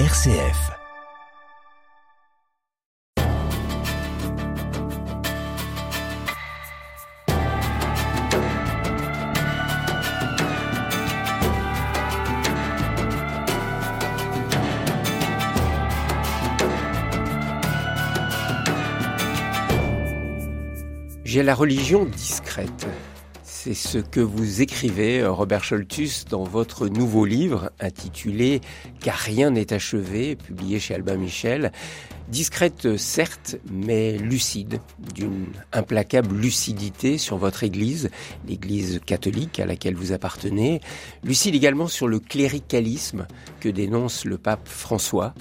RCF. J'ai la religion discrète. C'est ce que vous écrivez, euh, Robert Scholtus, dans votre nouveau livre intitulé Car rien n'est achevé, publié chez Albin Michel. Discrète, certes, mais lucide, d'une implacable lucidité sur votre Église, l'Église catholique à laquelle vous appartenez. Lucide également sur le cléricalisme que dénonce le pape François,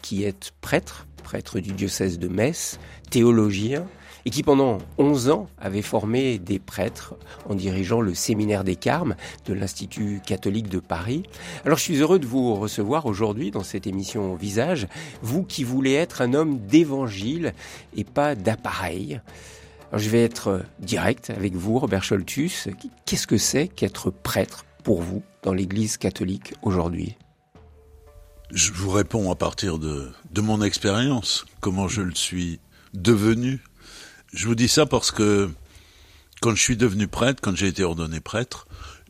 qui êtes prêtre, prêtre du diocèse de Metz, théologien, et qui pendant 11 ans avait formé des prêtres en dirigeant le séminaire des Carmes de l'Institut catholique de Paris. Alors je suis heureux de vous recevoir aujourd'hui dans cette émission Visage, vous qui voulez être un homme d'évangile et pas d'appareil. Alors je vais être direct avec vous, Robert Scholtus. Qu'est-ce que c'est qu'être prêtre pour vous dans l'Église catholique aujourd'hui? Je vous réponds à partir de, de mon expérience, comment je le suis devenu je vous dis ça parce que quand je suis devenu prêtre, quand j'ai été ordonné prêtre,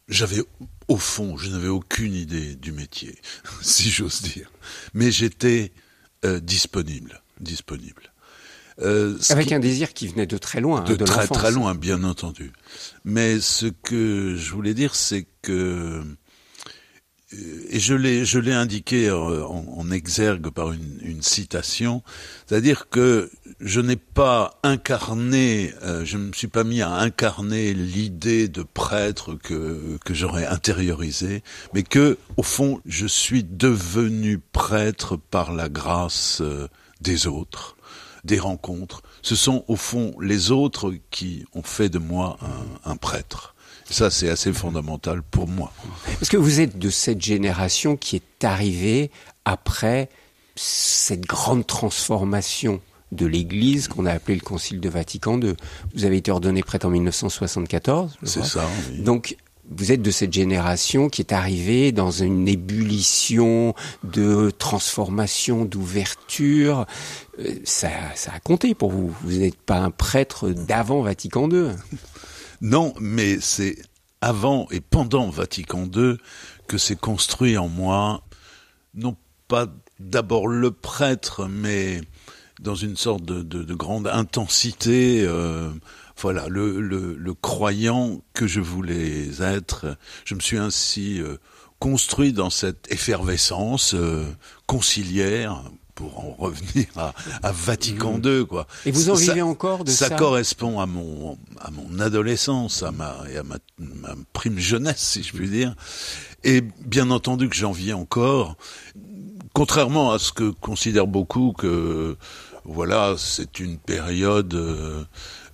j'avais au fond, je n'avais aucune idée du métier, si j'ose dire, mais j'étais euh, disponible, disponible. Euh, Avec un désir qui venait de très loin, de, de très très loin, bien entendu. Mais ce que je voulais dire, c'est que et je l'ai je l'ai indiqué en, en, exergue par une, une citation, c'est-à-dire que je n'ai pas incarné, euh, je ne me suis pas mis à incarner l'idée de prêtre que que j'aurais intériorisé, mais que au fond je suis devenu prêtre par la grâce euh, des autres, des rencontres. Ce sont au fond les autres qui ont fait de moi un, un prêtre. Ça, c'est assez fondamental pour moi. Parce que vous êtes de cette génération qui est arrivée après cette grande transformation de l'Église qu'on a appelé le Concile de Vatican II. Vous avez été ordonné prêtre en 1974. C'est ça. Oui. Donc vous êtes de cette génération qui est arrivée dans une ébullition de transformation, d'ouverture. Euh, ça, ça a compté pour vous. Vous n'êtes pas un prêtre d'avant Vatican II. Non, mais c'est avant et pendant Vatican II que s'est construit en moi, non pas d'abord le prêtre, mais dans une sorte de, de, de grande intensité, euh, voilà, le, croyant que je voulais être. Je me suis ainsi euh, construit dans cette effervescence euh, conciliaire, pour en revenir à, à Vatican II, mmh. quoi. Et vous en vivez encore de ça Ça correspond à mon à mon adolescence, à ma et à ma, ma prime jeunesse, si je puis dire. Et bien entendu que j'en vis encore, contrairement à ce que considèrent beaucoup que voilà, c'est une période euh,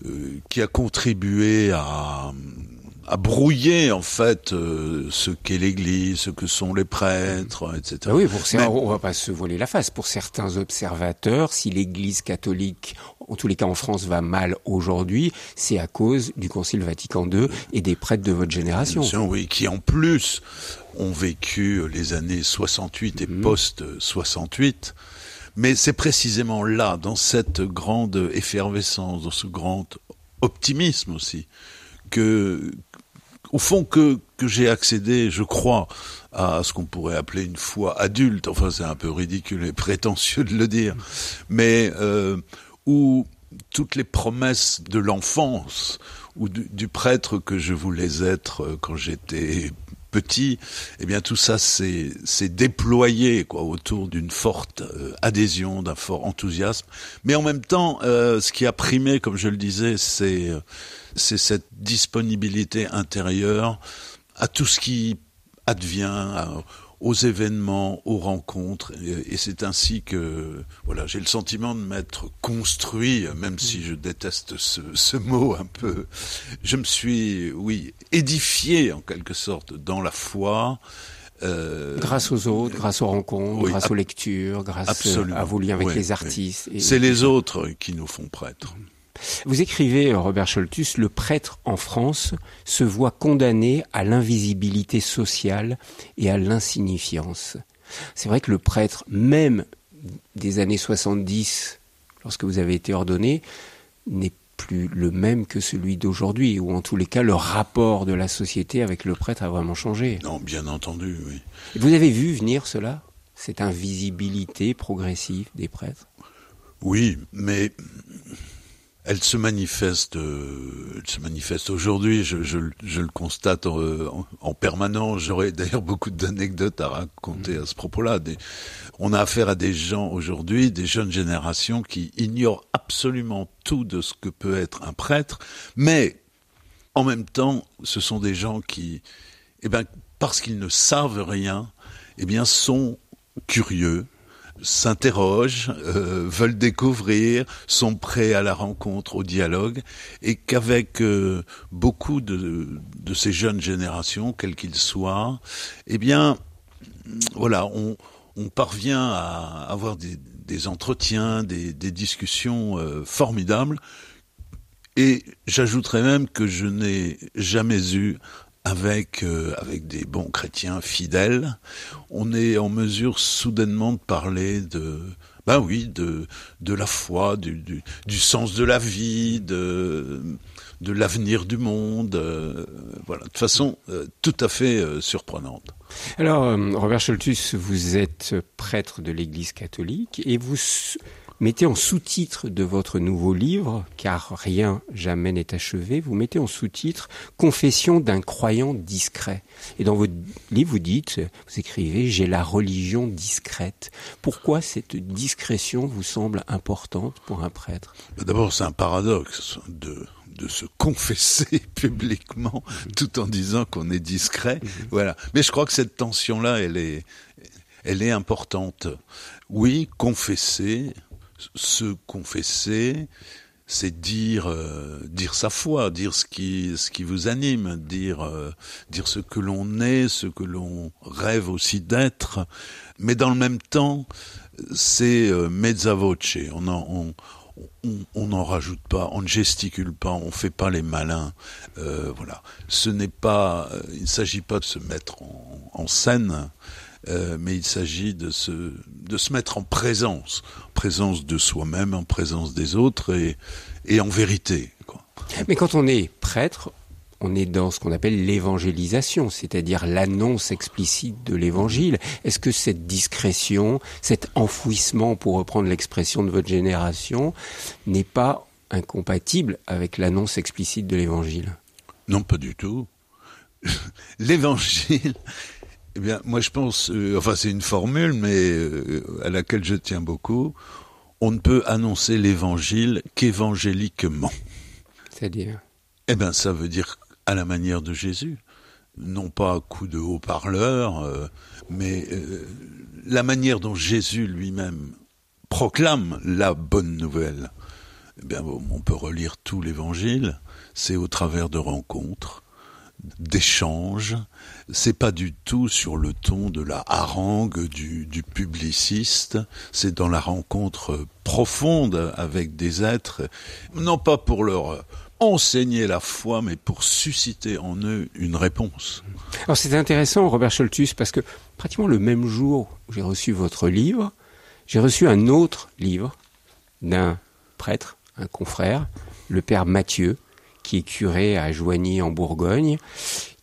euh, qui a contribué à à brouiller en fait euh, ce qu'est l'Église, ce que sont les prêtres, etc. Ah oui, pour certains, on va pas se voiler la face. Pour certains observateurs, si l'Église catholique, en tous les cas en France, va mal aujourd'hui, c'est à cause du Concile Vatican II et des prêtres de votre génération. Oui, qui en plus ont vécu les années 68 et mmh. post 68. Mais c'est précisément là, dans cette grande effervescence, dans ce grand optimisme aussi, que au fond que, que j'ai accédé, je crois, à ce qu'on pourrait appeler une foi adulte. Enfin, c'est un peu ridicule et prétentieux de le dire, mais euh, où toutes les promesses de l'enfance ou du, du, prêtre que je voulais être euh, quand j'étais petit, eh bien tout ça s'est déployé quoi autour d'une forte euh, adhésion, d'un fort enthousiasme. Mais en même temps, euh, ce qui a primé, comme je le disais, c'est euh, c'est cette disponibilité intérieure à tout ce qui advient, à, aux événements, aux rencontres, et, et c'est ainsi que voilà, j'ai le sentiment de m'être construit, même si je déteste ce, ce, mot un peu. Je me suis, oui, édifié en quelque sorte dans la foi. Euh, grâce aux autres, grâce aux rencontres, oui, grâce aux lectures, grâce absolument. à vos liens avec oui, les artistes. Oui. C'est les autres qui nous font prêtres. Vous écrivez, Robert Scholtus, le prêtre en France se voit condamné à l'invisibilité sociale et à l'insignifiance. C'est vrai que le prêtre, même des années 70, lorsque vous avez été ordonné, n'est plus le même que celui d'aujourd'hui, ou en tous les cas, le rapport de la société avec le prêtre a vraiment changé. Non, bien entendu, oui. Vous avez vu venir cela Cette invisibilité progressive des prêtres? Oui, mais elle se manifeste, euh, elle se manifeste aujourd'hui. Je, je, je, le constate euh, en, en permanence. J'aurais d'ailleurs beaucoup d'anecdotes à raconter à ce propos-là. On a affaire à des gens aujourd'hui, des jeunes générations qui ignorent absolument tout de ce que peut être un prêtre, mais en même temps, ce sont des gens qui, eh ben, parce qu'ils ne savent rien, eh bien, sont curieux, s'interrogent, euh, veulent découvrir, sont prêts à la rencontre, au dialogue, et qu'avec euh, beaucoup de, ces jeunes générations, quels qu'ils soient, eh bien, voilà, on, parvient à avoir des, entretiens, des, des discussions euh, formidables. Et j'ajouterais même que je n'ai jamais eu avec euh, avec des bons chrétiens fidèles, on est en mesure soudainement de parler de ben oui de de la foi, du, du, sens de la vie, de de l'avenir du monde, euh, voilà, de façon euh, tout à fait euh, surprenante. Alors, Robert Scholtus, vous êtes prêtre de l'Église catholique et vous mettez en sous-titre de votre nouveau livre, car rien jamais n'est achevé, vous mettez en sous-titre Confession d'un croyant discret. Et dans votre livre, vous dites, vous écrivez, j'ai la religion discrète. Pourquoi cette discrétion vous semble importante pour un prêtre? D'abord, c'est un paradoxe de se confesser publiquement tout en disant qu'on est discret. Voilà. Mais je crois que cette tension-là, elle est importante. Oui, confesser, se confesser, c'est dire euh, dire sa foi, dire ce qui ce qui vous anime, dire euh, dire ce que l'on est, ce que l'on rêve aussi d'être, mais dans le même temps, c'est euh, mezza voce. On on, on n'en rajoute pas, on ne gesticule pas, on fait pas les malins. Voilà, ce n'est pas, il ne s'agit pas de se mettre en scène, euh, mais il s'agit de se de se mettre en présence, présence de soi-même, en présence des autres et et en vérité. Quoi. Mais quand on est prêtre, on est dans ce qu'on appelle l'évangélisation, c'est-à-dire l'annonce explicite de l'évangile. Est-ce que cette discrétion, cet enfouissement, pour reprendre l'expression de votre génération, n'est pas incompatible avec l'annonce explicite de l'évangile? Non, pas du tout. l'évangile, eh bien, moi je pense, euh, enfin c'est une formule, mais euh, à laquelle je tiens beaucoup. On ne peut annoncer l'évangile qu'évangéliquement. C'est-à-dire Eh bien, ça veut dire à la manière de Jésus, non pas à coup de haut-parleur, euh, mais la manière dont Jésus lui-même proclame la bonne nouvelle. Eh bien, on peut relire tout l'Évangile. C'est au travers de rencontres, d'échanges. C'est pas du tout sur le ton de la harangue du, publiciste. C'est dans la rencontre profonde avec des êtres, non pas pour leur enseigner la foi, mais pour susciter en eux une réponse. Alors c'est intéressant, Robert Scholtus, parce que pratiquement le même jour où j'ai reçu votre livre, j'ai reçu un autre livre d'un prêtre, un confrère, le père Mathieu, qui est curé à Joigny en Bourgogne,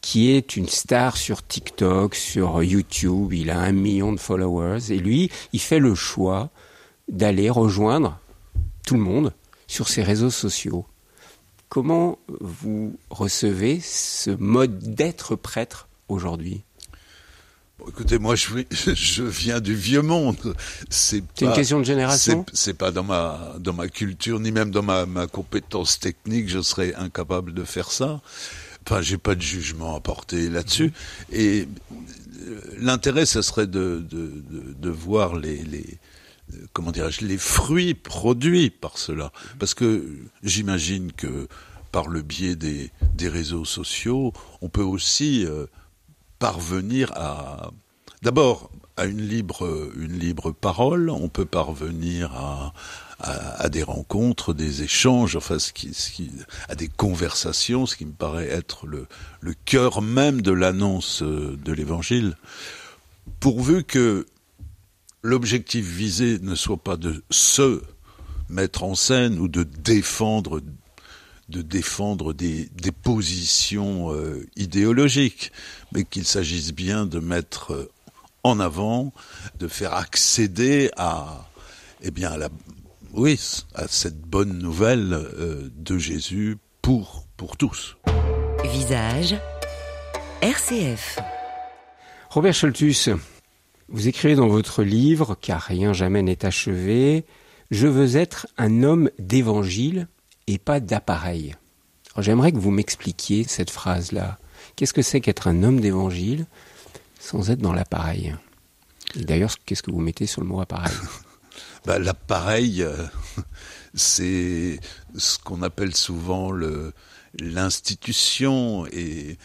qui est une star sur TikTok, sur YouTube, il a un million de followers, et lui, il fait le choix d'aller rejoindre tout le monde sur ses réseaux sociaux. Comment vous recevez ce mode d'être prêtre aujourd'hui? Écoutez, moi, je, je, viens du vieux monde. C'est une question de génération? C'est pas dans ma dans ma culture ni même dans ma, ma compétence technique. Je serais incapable de faire ça. Enfin, j'ai pas de jugement à porter là-dessus. Et euh, l'intérêt, ce serait de, de, de, de voir les, les comment dirais-je, les fruits produits par cela. Parce que j'imagine que par le biais des, des, réseaux sociaux, on peut aussi euh, parvenir à, d'abord, à une libre, une libre parole, on peut parvenir à, à, des rencontres, des échanges, enfin, à des conversations, ce qui me paraît être le, le cœur même de l'annonce de l'évangile, pourvu que l'objectif visé ne soit pas de se mettre en scène ou de défendre de défendre des, des positions euh, idéologiques, mais qu'il s'agisse bien de mettre euh, en avant, de faire accéder à, eh bien, à la, oui, à cette bonne nouvelle euh, de Jésus pour, pour tous. Visage, RCF. Robert Scholtus, vous écrivez dans votre livre, car rien jamais n'est achevé, Je veux être un homme d'évangile et pas d'appareil. J'aimerais que vous m'expliquiez cette phrase-là. Qu'est-ce que c'est qu'être un homme d'évangile? Sans être dans l'appareil D'ailleurs, qu'est-ce que vous mettez sur le mot appareil bah, L'appareil, euh, c'est ce qu'on appelle souvent l'institution et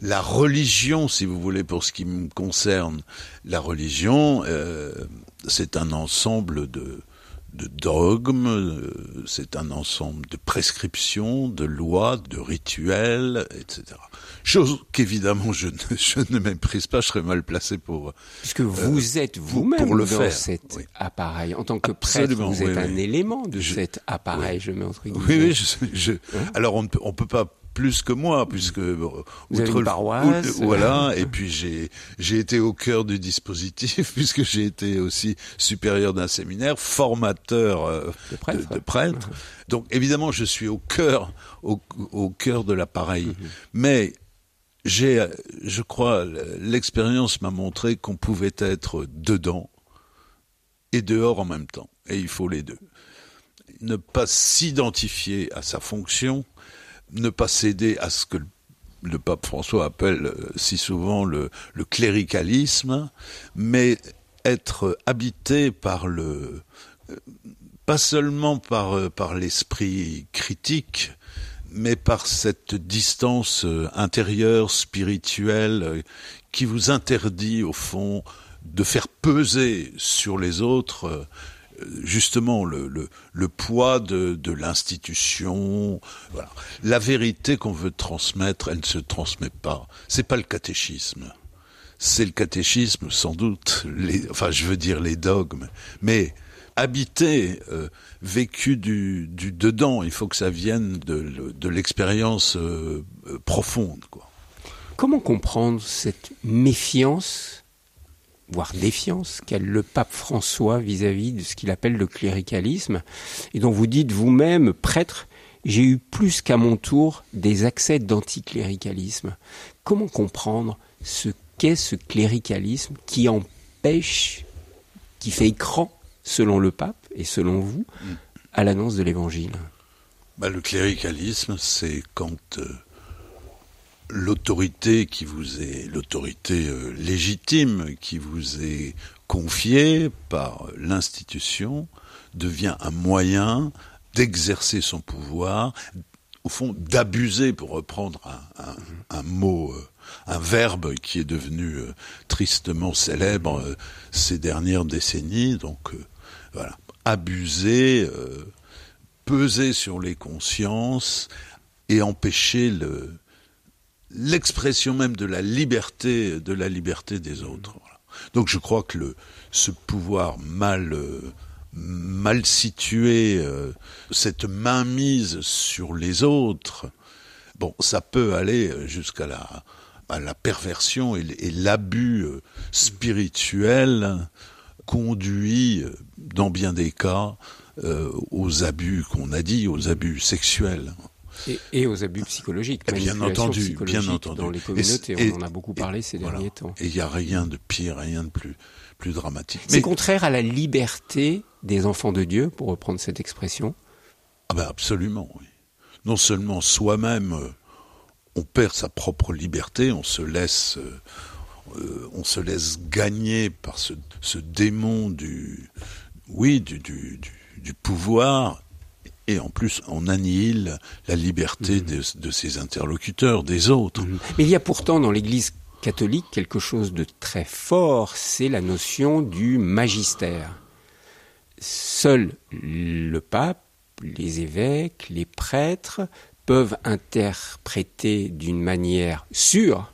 la religion, si vous voulez, pour ce qui me concerne. La religion, euh, c'est un ensemble de, de dogmes, euh, c'est un ensemble de prescriptions, de lois, de rituels, etc. Chose qu'évidemment je ne, je ne méprise pas, je serais mal placé pour... Puisque vous euh, êtes vous-même dans faire. cet appareil. En tant que prêtre, vous êtes un élément de cet appareil, je mets entre guillemets. Oui, oui, je, je, hein alors on ne peut, on peut pas plus que moi, puisque vous avez une paroisse, voilà. et puis j'ai j'ai été au cœur du dispositif, puisque j'ai été aussi supérieur d'un séminaire, formateur euh, de prêtres. Donc évidemment, je suis au cœur au, au cœur de l'appareil, mhm. mais j'ai, je crois, l'expérience m'a montré qu'on pouvait être dedans et dehors en même temps, et il faut les deux. Ne pas s'identifier à sa fonction, ne pas céder à ce que le pape François appelle euh, si souvent le, cléricalisme, mais être habité par le, euh, pas seulement euh, par l'esprit critique, mais par cette distance intérieure, spirituelle, qui vous interdit au fond de faire peser sur les autres justement le, le, poids de, de l'institution. Voilà. La vérité qu'on veut transmettre, elle ne se transmet pas. C'est pas le catéchisme. C'est le catéchisme, sans doute. Enfin, je veux dire les dogmes, mais habité, euh, vécu du, du, dedans. Il faut que ça vienne de, de l'expérience euh, euh, profonde. Comment comprendre cette méfiance voire défiance qu'a le pape François vis-à-vis de ce qu'il appelle le cléricalisme, et dont vous dites vous-même, prêtre, j'ai eu plus qu'à mon tour des accès d'anticléricalisme. Comment comprendre ce qu'est ce cléricalisme qui empêche, qui fait écran, selon le pape et selon vous, à l'annonce de l'évangile? Bah, Le cléricalisme, c'est quand euh, l'autorité qui vous est l'autorité euh, légitime qui vous est confiée par l'institution devient un moyen d'exercer son pouvoir, au fond d'abuser, pour reprendre un, mot, euh, un verbe qui est devenu euh, tristement célèbre ces dernières décennies. Donc voilà, abuser, peser sur les consciences et empêcher le, l'expression même de la liberté, de la liberté des autres. Donc je crois que le, ce pouvoir mal euh, mal situé, euh, cette mainmise sur les autres, bon, ça peut aller jusqu'à la, à la perversion et, l'abus euh, spirituel conduit, dans bien des cas, aux abus qu'on a dit, aux abus sexuels. Et, aux abus psychologiques. Bien entendu, bien entendu. Dans les communautés, on en a beaucoup parlé ces derniers temps. Et il n'y a rien de pire, rien de plus, plus dramatique. C'est contraire à la liberté des enfants de Dieu, pour reprendre cette expression. Ah ben absolument, oui. Non seulement soi-même, euh, on perd sa propre liberté, on se laisse, euh, euh, on se laisse gagner par ce, ce démon du, oui, du, du, du, du pouvoir et en plus on annihile la liberté mhm. de, ses interlocuteurs, des autres. Mhm. Mais il y a pourtant dans l'Église catholique quelque chose de très fort, c'est la notion du magistère. Seul le pape, les évêques, les prêtres peuvent interpréter d'une manière sûre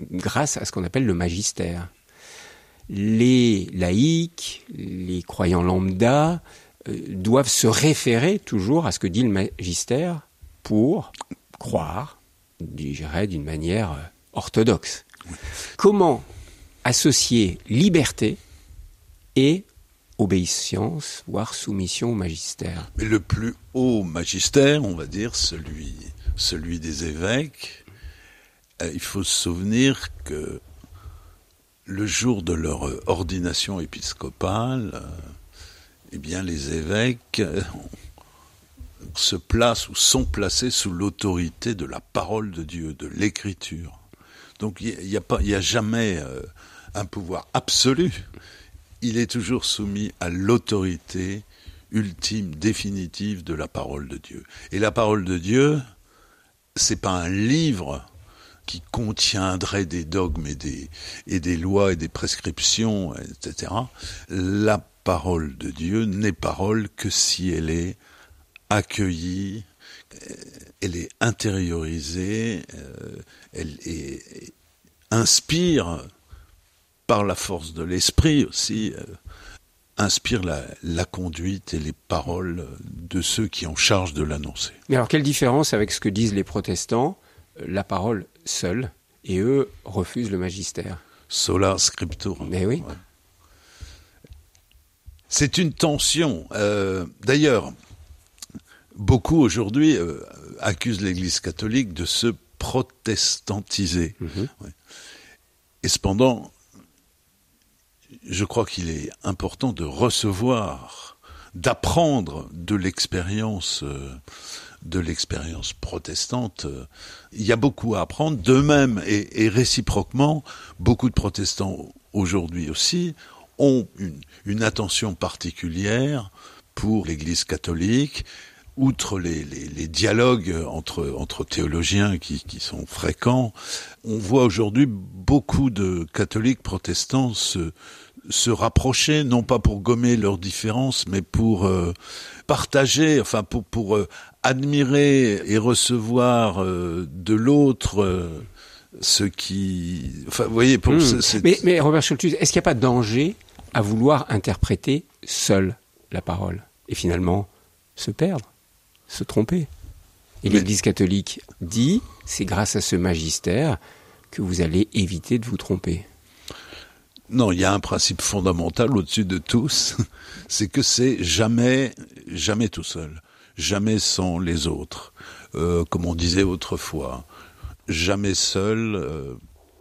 grâce à ce qu'on appelle le magistère. les laïcs, les croyants lambda, doivent se référer toujours à ce que dit le magistère pour croire, dirais, d'une manière euh, orthodoxe. Comment associer liberté et obéissance, voire soumission au magistère? Mais le plus haut magistère, on va dire, celui, celui des évêques, euh, il faut se souvenir que le jour de leur ordination épiscopale, eh bien, les évêques euh, se placent ou sont placés sous l'autorité de la parole de Dieu, de l'écriture. Donc, il n'y a, jamais euh, un pouvoir absolu. Il est toujours soumis à l'autorité ultime, définitive de la parole de Dieu. Et la parole de Dieu, c'est pas un livre qui contiendrait des dogmes et des, et des lois et des prescriptions, etc. La parole de Dieu n'est parole que si elle est accueillie, euh, elle est intériorisée, euh, elle est, inspire par la force de l'esprit aussi, euh, inspire la, la, conduite et les paroles de ceux qui ont charge de l'annoncer. Mais alors quelle différence avec ce que disent les protestants La parole seule, et eux refusent le magistère? Sola scriptura. Mais oui. C'est une tension. Euh, d'ailleurs, beaucoup aujourd'hui euh, accusent l'Église catholique de se protestantiser. Mhm. Et cependant, je crois qu'il est important de recevoir, d'apprendre de l'expérience. Euh, de l'expérience protestante, il y a beaucoup à apprendre. De même et réciproquement, beaucoup de protestants aujourd'hui aussi ont une, attention particulière pour l'Église catholique, outre les, dialogues entre, entre théologiens qui, sont fréquents, on voit aujourd'hui beaucoup de catholiques protestants se, se rapprocher, non pas pour gommer leurs différences, mais pour euh, partager, enfin pour, pour euh, admirer et recevoir euh, de l'autre ce qui, enfin, vous voyez, pour hmm. mais, mais Robert Schultz, est-ce qu'il n'y a pas de danger à vouloir interpréter seul la parole et finalement se perdre, se tromper. Et l'Église catholique dit, c'est grâce à ce magistère que vous allez éviter de vous tromper. Non, il y a un principe fondamental au-dessus de tous, c'est que c'est jamais, jamais tout seul, jamais sans les autres, euh, comme on disait autrefois, jamais seul, euh,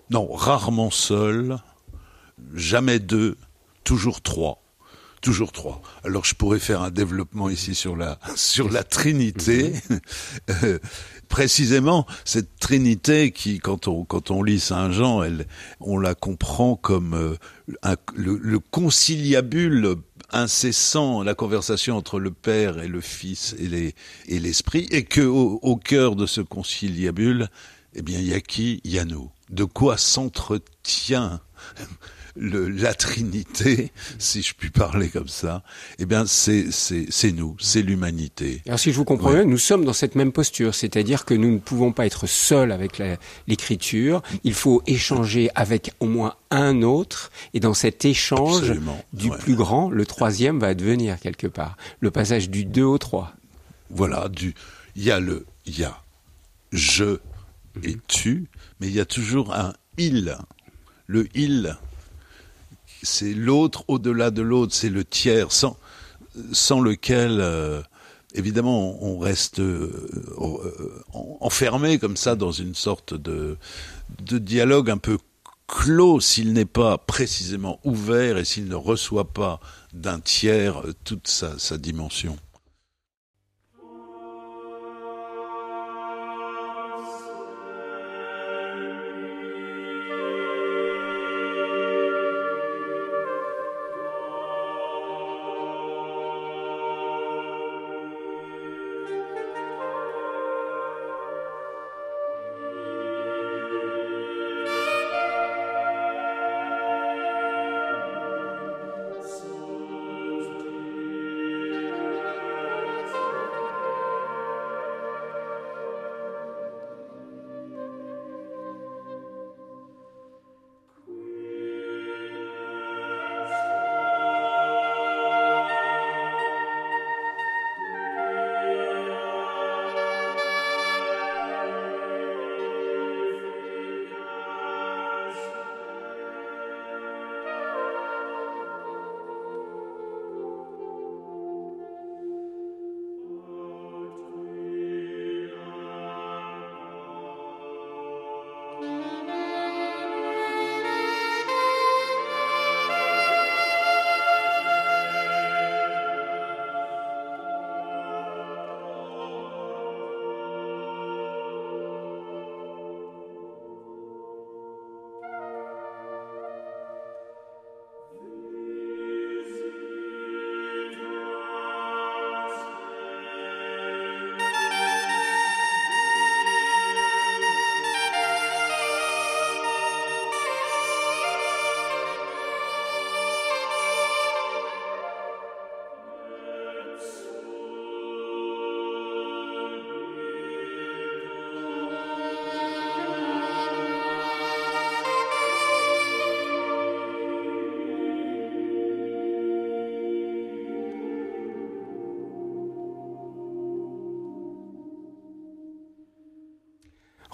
non, rarement seul, jamais deux, toujours trois. Toujours trois. Alors je pourrais faire un développement ici sur la sur la Trinité. Euh, précisément cette Trinité qui, quand on quand on lit Saint Jean, elle, on la comprend comme euh, le, conciliabule incessant, la conversation entre le Père et le Fils et les et l'Esprit, et que au, au cœur de ce conciliabule, eh bien, il y a qui? Il y a nous. De quoi s'entretient le, la Trinité, si je puis parler comme ça, eh bien c'est c'est nous, c'est l'humanité. Alors si je vous comprends bien, nous sommes dans cette même posture, c'est-à-dire que nous ne pouvons pas être seuls avec l'écriture, il faut échanger avec au moins un autre, et dans cet échange du plus grand, le troisième va devenir quelque part le passage du 2 au 3. Voilà, du il y a le il y a je et tu, mais il y a toujours un il. Le il, c'est l'autre au-delà de l'autre, c'est le tiers, sans, lequel, euh, évidemment, on reste euh, euh, enfermé comme ça dans une sorte de, dialogue un peu clos s'il n'est pas précisément ouvert et s'il ne reçoit pas d'un tiers toute sa dimension.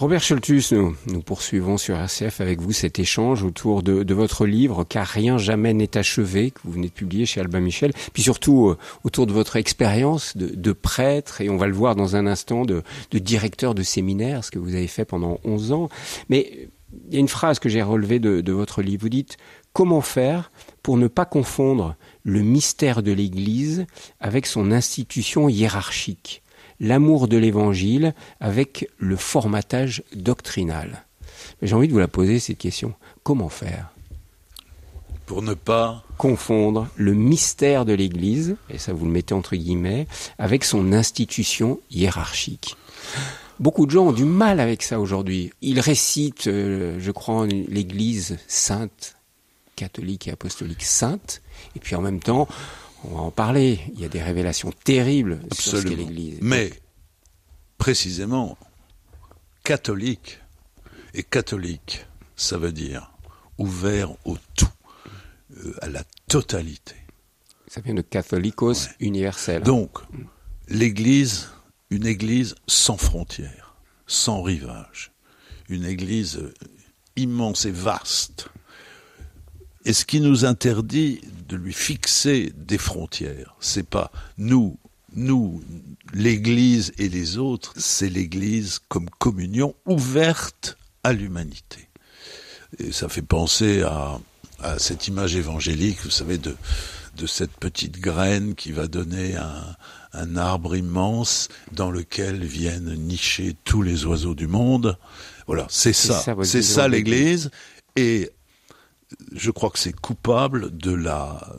Robert Scholtus, nous, poursuivons sur RCF avec vous cet échange autour de, votre livre Car rien jamais n'est achevé, que vous venez de publier chez Albin Michel, puis surtout euh, autour de votre expérience de, prêtre, et on va le voir dans un instant, de, de, directeur de séminaire, ce que vous avez fait pendant 11 ans. Mais il y a une phrase que j'ai relevée de votre livre, vous dites Comment faire pour ne pas confondre le mystère de l'Église avec son institution hiérarchique? L'amour de l'évangile avec le formatage doctrinal. J'ai envie de vous la poser cette question. Comment faire Pour ne pas confondre le mystère de l'Église, et ça vous le mettez entre guillemets, avec son institution hiérarchique? Beaucoup de gens ont du mal avec ça aujourd'hui. Ils récitent, euh, je crois, l'Église sainte, catholique et apostolique sainte, et puis en même temps, on va en parler. Il y a des révélations terribles sur ce qu'est l'Église. Mais précisément, catholique et catholique, ça veut dire ouvert au tout, euh, à la totalité. Ça vient de catholicos universel. Donc, l'Église, une Église sans frontières, sans rivage, une Église immense et vaste et ce qui nous interdit de lui fixer des frontières, c'est pas nous, nous, l'Église et les autres, c'est l'Église comme communion ouverte à l'humanité. Et ça fait penser à, à, cette image évangélique, vous savez, de, de cette petite graine qui va donner un, un arbre immense dans lequel viennent nicher tous les oiseaux du monde. Voilà, c'est ça, c'est ça l'Église. Et je crois que c'est coupable de la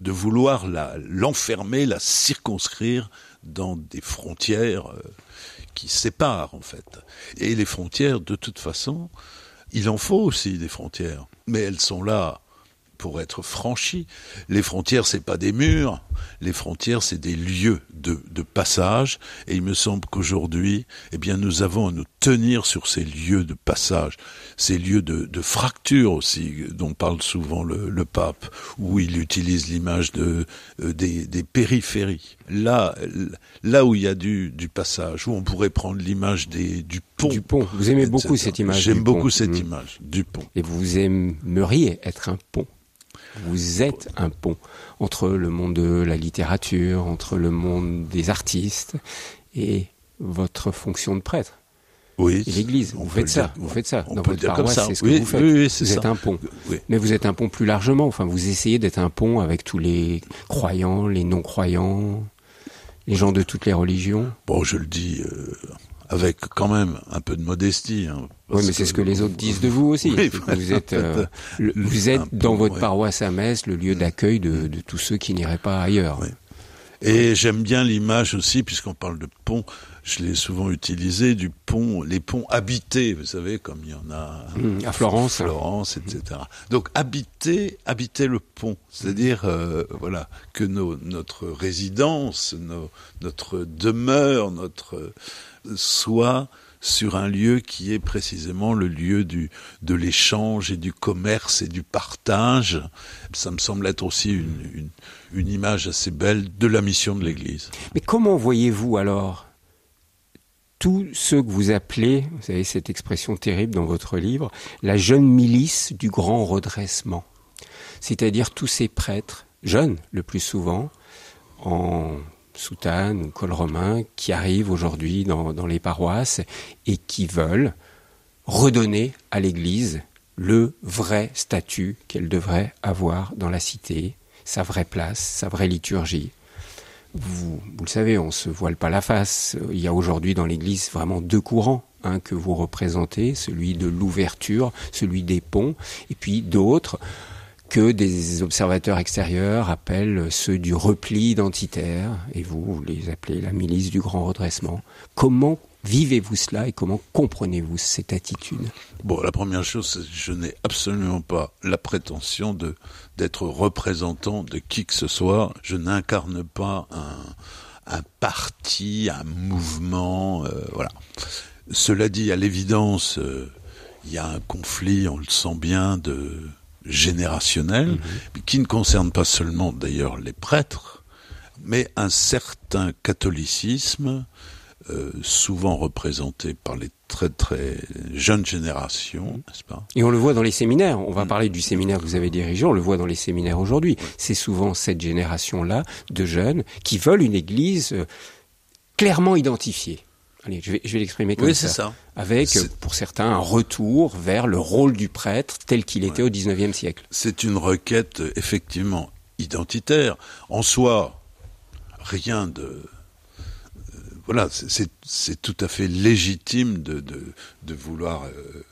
de vouloir l'enfermer, la circonscrire dans des frontières euh, qui séparent en fait. Et les frontières, de toute façon, il en faut aussi des frontières, mais elles sont là pour être franchi. Les frontières, c'est pas des murs. Les frontières, c'est des lieux de, de, passage. Et il me semble qu'aujourd'hui, eh bien, nous avons à nous tenir sur ces lieux de passage, ces lieux de, de fracture aussi, dont parle souvent le, le pape, où il utilise l'image de euh, des, des, périphéries. Là, là où il y a du, du passage, où on pourrait prendre l'image des du pont. Du pont. Vous aimez beaucoup cette image. J'aime beaucoup pont. cette mmh. image du pont. Et vous aimeriez être un pont. Vous êtes un pont entre le monde de la littérature, entre le monde des artistes et votre fonction de prêtre. Oui. L'Église. Vous faites ça. Vous faites ça. Dans votre paroisse, c'est ce que vous faites. Oui, oui, vous êtes un pont. Mais vous êtes un pont plus largement. Enfin, vous essayez d'être un pont avec tous les croyants, les non-croyants, les gens de toutes les religions. Bon, je le dis euh, avec quand même un peu de modestie. Hein, oui, mais c'est ce que les autres disent de vous aussi. Oui, vous êtes, euh, le, vous êtes dans votre ouais. paroisse à Metz le lieu d'accueil de, de, tous ceux qui n'iraient pas ailleurs. Oui. Et j'aime bien l'image aussi, puisqu'on parle de pont, je l'ai souvent utilisé, du pont, les ponts habités, vous savez, comme il y en a mmh, à Florence, Florence, etc. Donc habiter, habiter le pont, c'est-à-dire euh, voilà que nos, notre résidence, nos, notre demeure, notre soit sur un lieu qui est précisément le lieu du, de l'échange et du commerce et du partage. Ça me semble être aussi une, une, une image assez belle de la mission de l'Église. Mais comment voyez-vous alors tous ceux que vous appelez, vous avez cette expression terrible dans votre livre, la jeune milice du grand redressement, c'est-à-dire tous ces prêtres, jeunes le plus souvent, en soutane ou col romain qui arrivent aujourd'hui dans, les paroisses et qui veulent redonner à l'Église le vrai statut qu'elle devrait avoir dans la cité, sa vraie place, sa vraie liturgie. Vous, vous le savez, on se voile pas la face. Il y a aujourd'hui dans l'Église vraiment deux courants hein, que vous représentez, celui de l'ouverture, celui des ponts, et puis d'autres que des observateurs extérieurs appellent ceux du repli identitaire, et vous, vous les appelez la milice du grand redressement. Comment vivez-vous cela et comment comprenez-vous cette attitude? Bon, la première chose, c'est que je n'ai absolument pas la prétention de d'être représentant de qui que ce soit. Je n'incarne pas un, un parti, un mouvement, euh, voilà. Cela dit, à l'évidence, euh, il y a un conflit, on le sent bien, de générationnel, mmh. qui ne concerne pas seulement d'ailleurs les prêtres, mais un certain catholicisme euh, souvent représenté par les très très jeunes générations, n'est-ce pas? Et on le voit dans les séminaires. On va mm. parler du séminaire que vous avez dirigé. On le voit dans les séminaires aujourd'hui. C'est souvent cette génération-là de jeunes qui veulent une Église euh, clairement identifiée. Allez, je vais, je vais l'exprimer comme oui, ça. ça. Avec, pour certains, un retour vers le rôle du prêtre tel qu'il était au XIXe siècle. C'est une requête effectivement identitaire. En soi, rien de voilà, c'est tout à fait légitime de, de, de vouloir euh,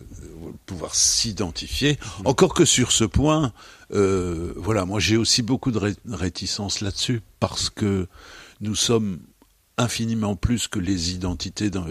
pouvoir s'identifier. Mhm. Encore que sur ce point, euh, voilà, moi j'ai aussi beaucoup de réticence là-dessus parce que nous sommes infiniment plus que les identités dans,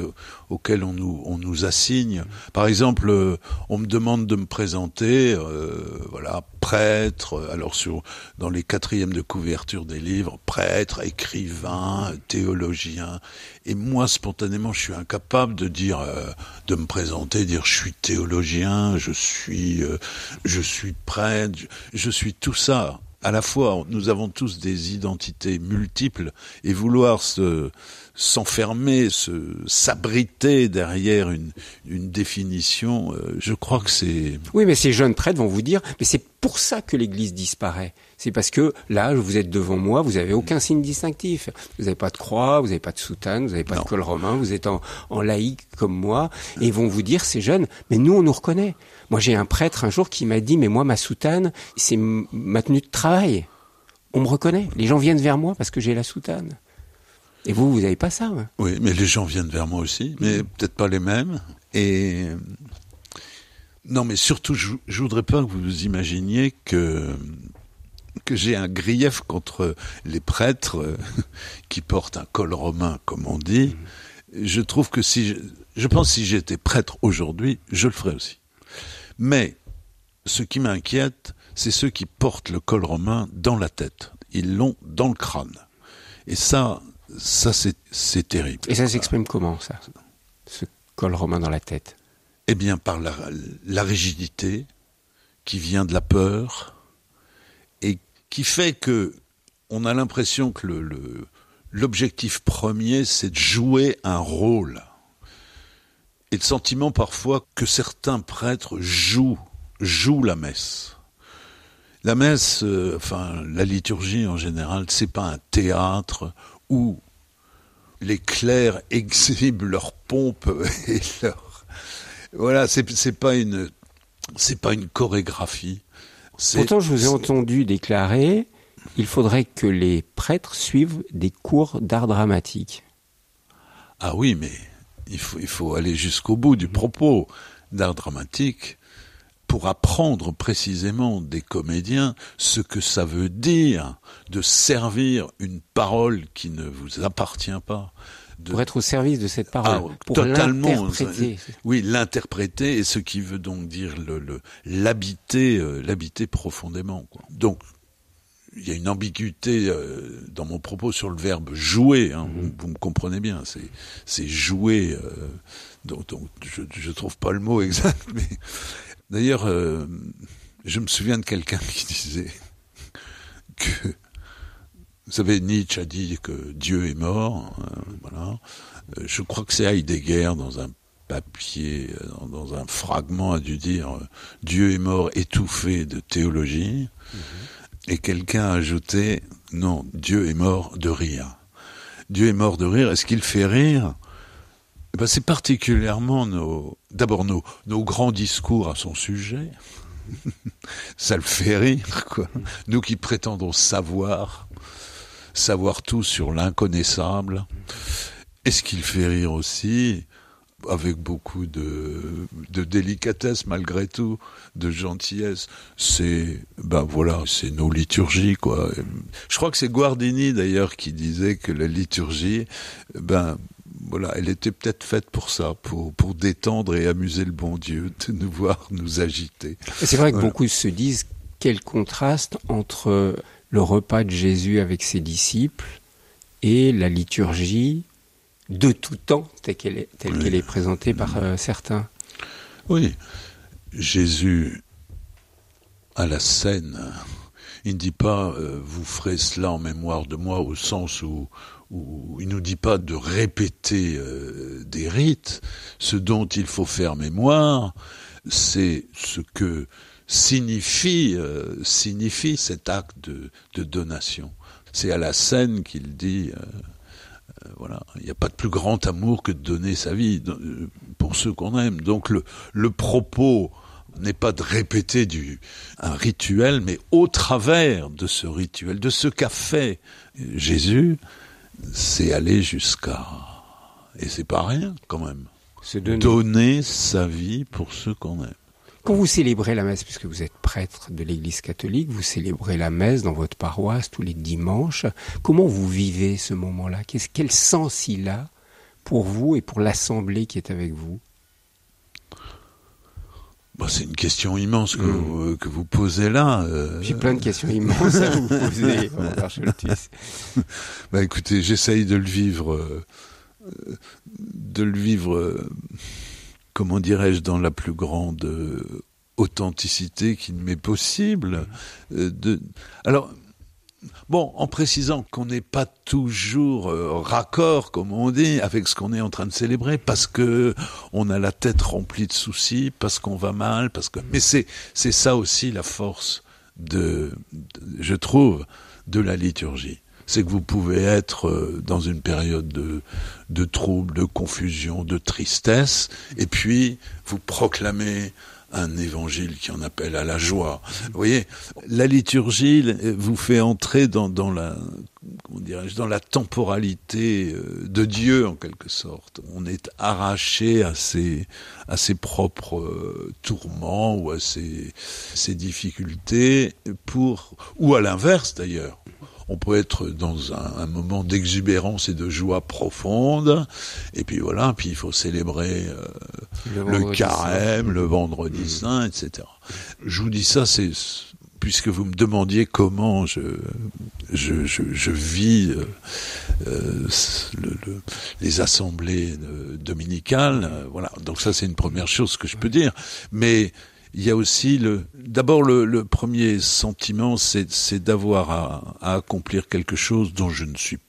auxquelles on nous, assigne. Par exemple, euh, on me demande de me présenter, euh, voilà, prêtre. Alors sur dans les quatrièmes de couverture des livres, prêtre, écrivain, théologien. Et moi, spontanément, je suis incapable de dire, euh, de me présenter, dire je suis théologien, je suis, euh, je suis prêtre, je suis tout ça à la fois, nous avons tous des identités multiples et vouloir se s'enfermer, se s'abriter derrière une, une définition, euh, je crois que c'est. Oui, mais ces jeunes prêtres vont vous dire, mais c'est pour ça que l'Église disparaît. C'est parce que là, vous êtes devant moi, vous n'avez aucun signe distinctif. Vous n'avez pas de croix, vous n'avez pas de soutane, vous n'avez pas de col romain, vous êtes en, en laïque comme moi, et ils vont vous dire, ces jeunes, mais nous, on nous reconnaît. Moi, j'ai un prêtre un jour qui m'a dit, mais moi, ma soutane, c'est ma tenue de travail. On me reconnaît. Les gens viennent vers moi parce que j'ai la soutane. Et vous, vous n'avez pas ça. Oui, mais les gens viennent vers moi aussi, mais peut-être pas les mêmes. Et non, mais surtout, je, je voudrais pas que vous imaginiez que que j'ai un grief contre les prêtres qui portent un col romain, comme on dit. Je trouve que si je, je pense que si j'étais prêtre aujourd'hui, je le ferais aussi. Mais ce qui m'inquiète, c'est ceux qui portent le col romain dans la tête. Ils l'ont dans le crâne. Et ça, ça c'est terrible. Et ça s'exprime comment, ça? Ce col romain dans la tête Eh bien, par la, rigidité qui vient de la peur et qui fait que on a l'impression que l'objectif premier, c'est de jouer un rôle et le sentiment parfois que certains prêtres jouent, jouent la messe. La messe, euh, enfin la liturgie en général, c'est pas un théâtre où les clercs exhibent leur pompe et leur voilà, c'est pas une c'est pas une chorégraphie. Pourtant, je vous ai entendu déclarer il faudrait que les prêtres suivent des cours d'art dramatique. Ah oui, mais il faut, il faut aller jusqu'au bout du propos d'art dramatique pour apprendre précisément des comédiens ce que ça veut dire de servir une parole qui ne vous appartient pas. De... Pour être au service de cette parole, ah, pour totalement, oui, l'interpréter et ce qui veut donc dire le l'habiter, euh, l'habiter profondément. Quoi. Donc il y a une ambiguïté euh, dans mon propos sur le verbe jouer. Hein, vous, vous, me comprenez bien. C'est c'est jouer. Euh, donc, donc, je je trouve pas le mot exact, mais d'ailleurs, euh, je me souviens de quelqu'un qui disait que vous savez Nietzsche a dit que Dieu est mort. Hein, voilà. Euh, je crois que c'est Heidegger dans un papier, dans, dans, un fragment a dû dire Dieu est mort étouffé de théologie. Mm-hmm. Et quelqu'un a ajouté, non, Dieu est mort de rire. Dieu est mort de rire. Est-ce qu'il fait rire? Eh ben, C'est particulièrement nos, d'abord nos, nos grands discours à son sujet. Ça le fait rire, quoi. Nous qui prétendons savoir, savoir tout sur l'inconnaissable. Est-ce qu'il fait rire aussi avec beaucoup de, de délicatesse malgré tout, de gentillesse? C'est ben voilà, c'est nos liturgies quoi. Je crois que c'est Guardini d'ailleurs qui disait que la liturgie, ben voilà, elle était peut-être faite pour ça, pour pour détendre et amuser le bon Dieu, de nous voir nous agiter. C'est vrai que voilà. beaucoup se disent quel contraste entre le repas de Jésus avec ses disciples et la liturgie de tout temps, telle qu'elle est, telle oui. qu'elle est présentée par euh, certains. Oui, Jésus à la scène, il ne dit pas euh, vous ferez cela en mémoire de moi au sens où, où il nous dit pas de répéter euh, des rites. Ce dont il faut faire mémoire, c'est ce que signifie euh, signifie cet acte de, de donation. C'est à la scène qu'il dit voilà, il n'y a pas de plus grand amour que de donner sa vie pour ceux qu'on aime. Donc le, le propos n'est pas de répéter du, un rituel, mais au travers de ce rituel, de ce qu'a fait Jésus, c'est aller jusqu'à, et c'est pas rien quand même, donner. donner sa vie pour ceux qu'on aime. Quand vous célébrez la messe, puisque vous êtes prêtre de l'Église catholique, vous célébrez la messe dans votre paroisse tous les dimanches. Comment vous vivez ce moment-là? Quel sens il a pour vous et pour l'Assemblée qui est avec vous? Bah, c'est une question immense que, mm. vous, que vous posez là. Euh... J'ai plein de questions immenses à vous poser, bah, écoutez, j'essaye de le vivre, euh, de le vivre, euh, comment dirais-je, dans la plus grande euh, authenticité qui m'est possible. Mm. de... Alors, Bon, en précisant qu'on n'est pas toujours euh, raccord, comme on dit, avec ce qu'on est en train de célébrer, parce que on a la tête remplie de soucis, parce qu'on va mal, parce que. Mais c'est c'est ça aussi la force de, de, je trouve, de la liturgie. C'est que vous pouvez être euh, dans une période de, de trouble, de confusion, de tristesse, et puis vous proclamez un évangile qui en appelle à la joie. Vous voyez, la liturgie vous fait entrer dans, dans la, dans la temporalité euh, de Dieu en quelque sorte. On est arraché à ses, à ses propres euh, tourments ou à ses, ses difficultés pour, ou à l'inverse d'ailleurs on peut être dans un, un moment d'exubérance et de joie profonde, et puis voilà, puis il faut célébrer euh, le, le carême, le vendredi mmh. saint, etc. Je vous dis ça, c'est puisque vous me demandiez comment je je, je, je vis euh, euh le, le, les assemblées euh, dominicales, euh, voilà. Donc ça, c'est une première chose que je peux dire, mais il y a aussi le. D'abord, le, le, premier sentiment, c'est d'avoir à, à, accomplir quelque chose dont je ne suis.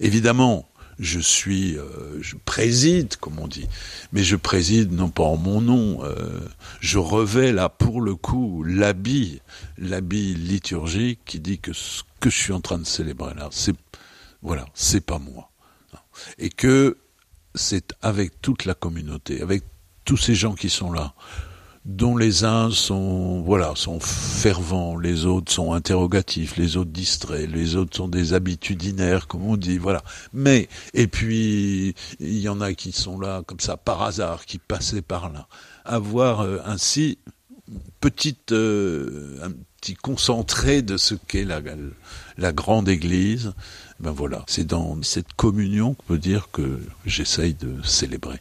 Évidemment, je suis, euh, je préside, comme on dit, mais je préside non pas en mon nom. Euh, je revais là, pour le coup, l'habit, l'habit liturgique qui dit que ce que je suis en train de célébrer là, c'est voilà, c'est pas moi, et que c'est avec toute la communauté, avec tous ces gens qui sont là dont les uns sont voilà sont fervents, les autres sont interrogatifs, les autres distraits, les autres sont des habitudinaires comme on dit, voilà. Mais et puis il y en a qui sont là comme ça par hasard, qui passaient par là. Avoir euh, ainsi petite euh, un petit concentré de ce qu'est la, la grande Église, ben voilà, c'est dans cette communion qu'on peut dire que j'essaye de célébrer.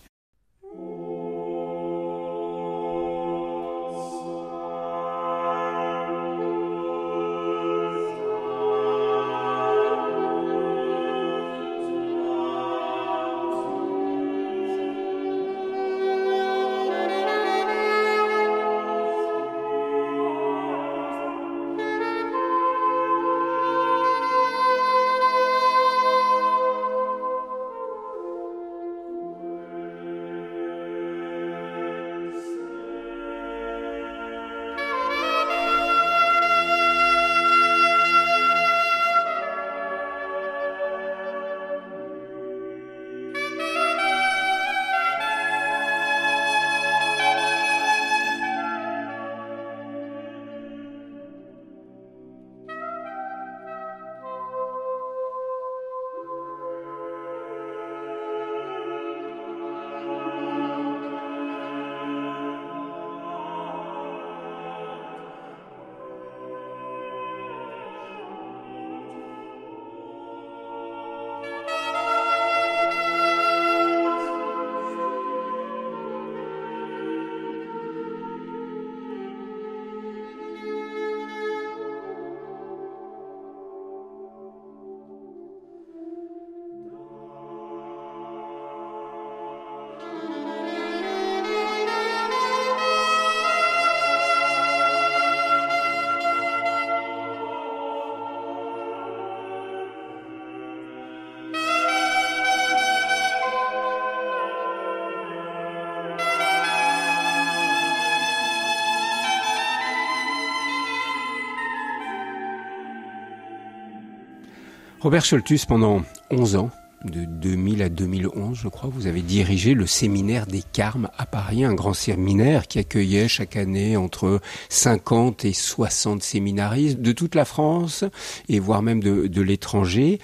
Robert Scholtus, pendant 11 ans, de 2000 à 2011, je crois, vous avez dirigé le séminaire des Carmes à Paris, un grand séminaire qui accueillait chaque année entre 50 et 60 séminaristes de toute la France et voire même de, l'étranger.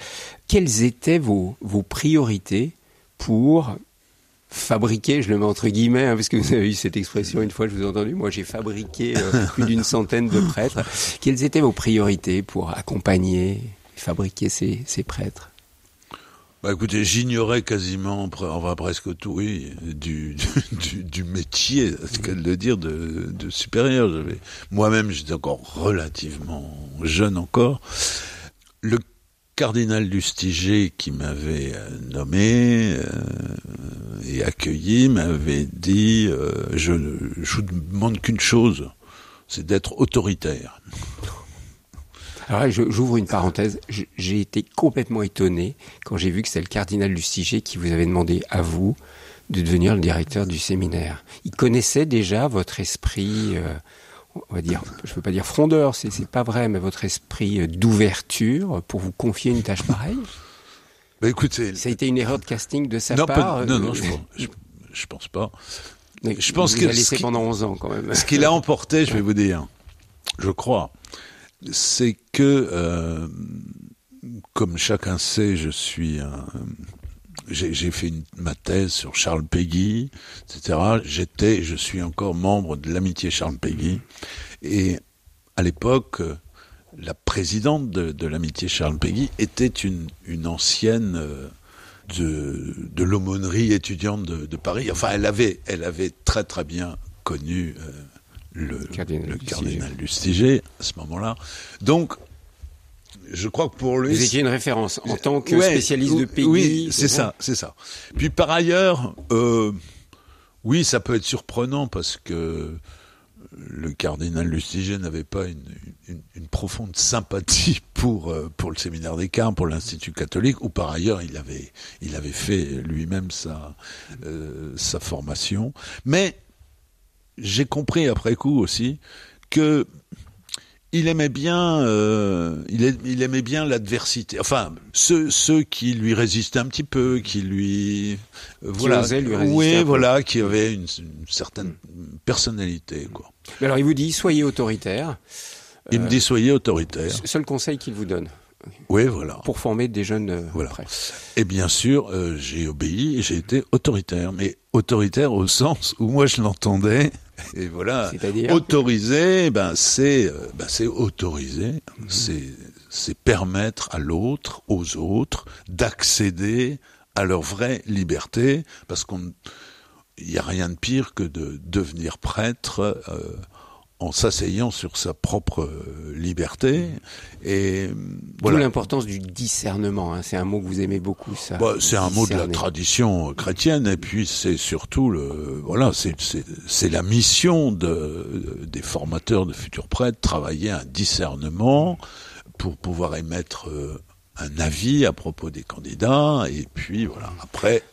Quelles étaient vos, vos priorités pour fabriquer, je le mets entre guillemets, hein, parce que vous avez eu cette expression une fois, je vous ai entendu, moi j'ai fabriqué euh, plus d'une centaine de prêtres. Quelles étaient vos priorités pour accompagner fabriquer ces, prêtres bah écoutez, j'ignorais quasiment, va presque tout, oui, du, métier, ce qu'elle de dire, de, de supérieur. Moi-même, j'étais encore relativement jeune encore. Le cardinal Lustiger qui m'avait euh, nommé euh, et accueilli m'avait dit euh, je, je vous demande qu'une chose, c'est d'être autoritaire. Alors j'ouvre une parenthèse. J'ai été complètement étonné quand j'ai vu que c'est le cardinal Lustiger qui vous avait demandé à vous de devenir le directeur du séminaire. Il connaissait déjà votre esprit, euh, on va dire, je ne veux pas dire frondeur, c'est pas vrai, mais votre esprit euh, d'ouverture pour vous confier une tâche pareille? Bah écoutez, ça a été une erreur de casting de sa part. non, non, euh, je, je, pense pas. je pense qu'il a laissé pendant 11 ans quand même. Ce qu'il a emporté, je vais vous dire, je crois, c'est que, euh, comme chacun sait, je suis j'ai fait ma thèse sur Charles Péguy, etc. J'étais, je suis encore membre de l'amitié Charles Péguy, et à l'époque, la présidente de, l'amitié Charles Péguy était une, ancienne euh, de, l'aumônerie étudiante de, Paris. Enfin, elle avait, elle avait très très bien connu. Euh, le cardinal, le cardinal Lustiger à ce moment-là. Donc, je crois que pour lui... Vous étiez une référence en tant que spécialiste de pays. Oui, c'est ça, c'est ça. Puis par ailleurs, euh, oui, ça peut être surprenant parce que le cardinal Lustiger n'avait pas une, une, une, profonde sympathie pour euh, pour le séminaire des Carmes, pour l'Institut catholique, ou par ailleurs il avait il avait fait lui-même sa euh, sa formation. Mais j'ai compris après coup aussi que il aimait bien, euh, il, aimait bien l'adversité. Enfin, ceux, ceux qui lui résistaient un petit peu, qui lui, euh, voilà, lui oui, voilà, qui avaient une, certaine personnalité, quoi. Mais alors, il vous dit, soyez autoritaire. Il me dit, soyez autoritaire. Seul conseil qu'il vous donne. Oui, voilà. Pour former des jeunes euh, voilà. Et bien sûr, euh, j'ai obéi et j'ai été autoritaire, mais autoritaire au sens où moi je l'entendais. Et voilà, autoriser, ben c'est, euh, ben c'est autoriser, c'est c'est permettre à l'autre, aux autres, d'accéder à leur vraie liberté, parce qu'on il n'y a rien de pire que de devenir prêtre euh, en s'asseyant sur sa propre euh, liberté. Et voilà. l'importance du discernement. Hein. C'est un mot que vous aimez beaucoup, ça. Bah, c'est un mot de la tradition chrétienne, et puis c'est surtout le voilà, c'est la mission de des formateurs de futurs prêtres, travailler un discernement pour pouvoir émettre euh, un avis à propos des candidats, et puis voilà. Après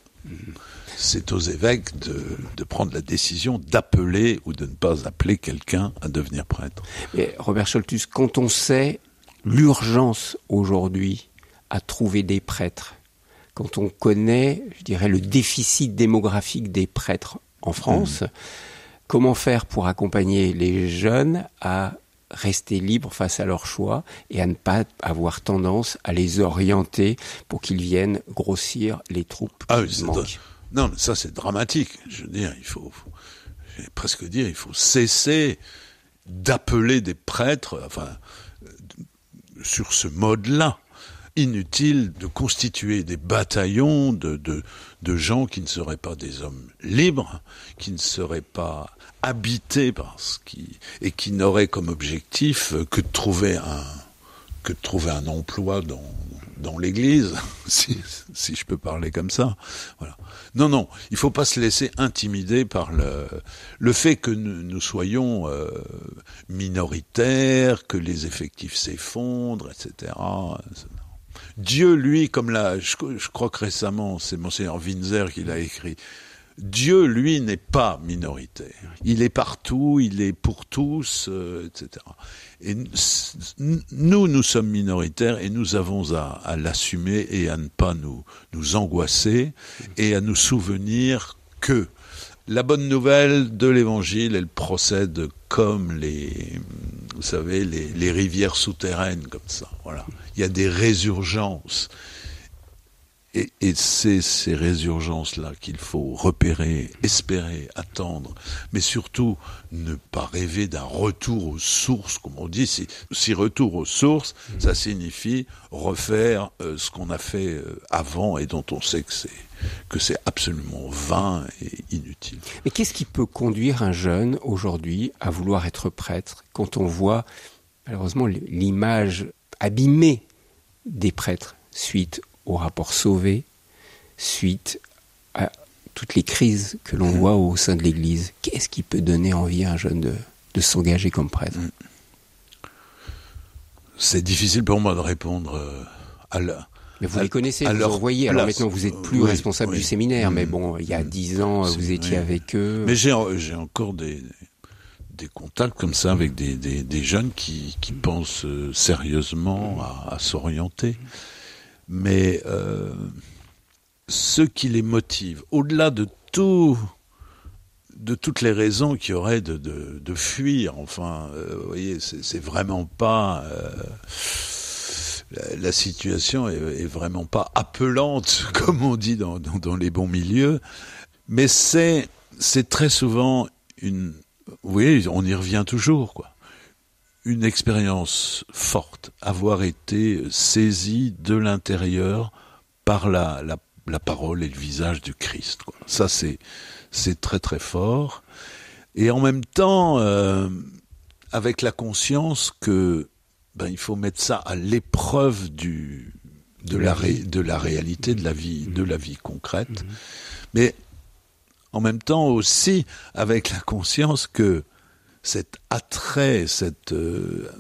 c'est aux évêques de, de, prendre la décision d'appeler ou de ne pas appeler quelqu'un à devenir prêtre. Mais Robert Scholtus, quand on sait l'urgence aujourd'hui à trouver des prêtres, quand on connaît, je dirais, le déficit démographique des prêtres en France, mmh. comment faire pour accompagner les jeunes à rester libres face à leurs choix et à ne pas avoir tendance à les orienter pour qu'ils viennent grossir les troupes ah, qui manquent. Non, mais ça c'est dramatique. Je veux dire, il faut, presque dire, il faut cesser d'appeler des prêtres, enfin, sur ce mode-là. Inutile de constituer des bataillons de, de, de gens qui ne seraient pas des hommes libres, qui ne seraient pas habités par ce qui, et qui n'auraient comme objectif que de trouver un, que de trouver un emploi dans, dans l'Église, si, je peux parler comme ça. Voilà. Non, non, il faut pas se laisser intimider par le, le fait que nous, soyons euh, minoritaires, que les effectifs s'effondrent, etc. Dieu, lui, comme là, je, je crois que récemment, c'est Monseigneur Winzer qui l'a écrit, Dieu, lui, n'est pas minoritaire. Il est partout, il est pour tous, euh, etc. Et nous, nous sommes minoritaires et nous avons à, l'assumer et à ne pas nous, nous angoisser et à nous souvenir que la bonne nouvelle de l'évangile, elle procède comme les, vous savez, les, les rivières souterraines, comme ça. Voilà. Il y a des résurgences. Et, et c'est ces résurgences-là qu'il faut repérer, espérer, attendre, mais surtout ne pas rêver d'un retour aux sources, comme on dit. Si, si retour aux sources, ça signifie refaire euh, ce qu'on a fait euh, avant et dont on sait que c'est que c'est absolument vain et inutile. Mais qu'est-ce qui peut conduire un jeune aujourd'hui à vouloir être prêtre quand on voit malheureusement l'image abîmée des prêtres suite au rapport Sauvé, suite à toutes les crises que l'on mmh. voit au sein de l'Église. Qu'est-ce qui peut donner envie à un jeune de, de s'engager comme prêtre? Mmh. C'est difficile pour moi de répondre euh, à la, mais vous les connaissez, vous en voyez. Alors maintenant, vous êtes plus oui, responsable oui. du séminaire, mmh. mais bon, il y a dix ans, vous étiez oui. avec eux. Mais j'ai encore des, des contacts comme ça avec des, des, des jeunes qui, qui pensent euh, sérieusement à, à s'orienter. Mais euh, ce qui les motive, au-delà de tout, de toutes les raisons qu'il y aurait de, de, de fuir, enfin, euh, vous voyez, c'est vraiment pas. Euh, la, situation est, est, vraiment pas appelante, comme on dit dans, dans, dans les bons milieux, mais c'est c'est très souvent une. Vous voyez, on y revient toujours, quoi une expérience forte, avoir été saisi de l'intérieur par la, la, la, parole et le visage du Christ. Quoi. Ça, c'est, c'est très très fort. Et en même temps, euh, avec la conscience que ben, il faut mettre ça à l'épreuve du de la, ré, de la réalité de la vie de la vie concrète, mm -hmm. mais en même temps aussi avec la conscience que cet attrait, cette euh,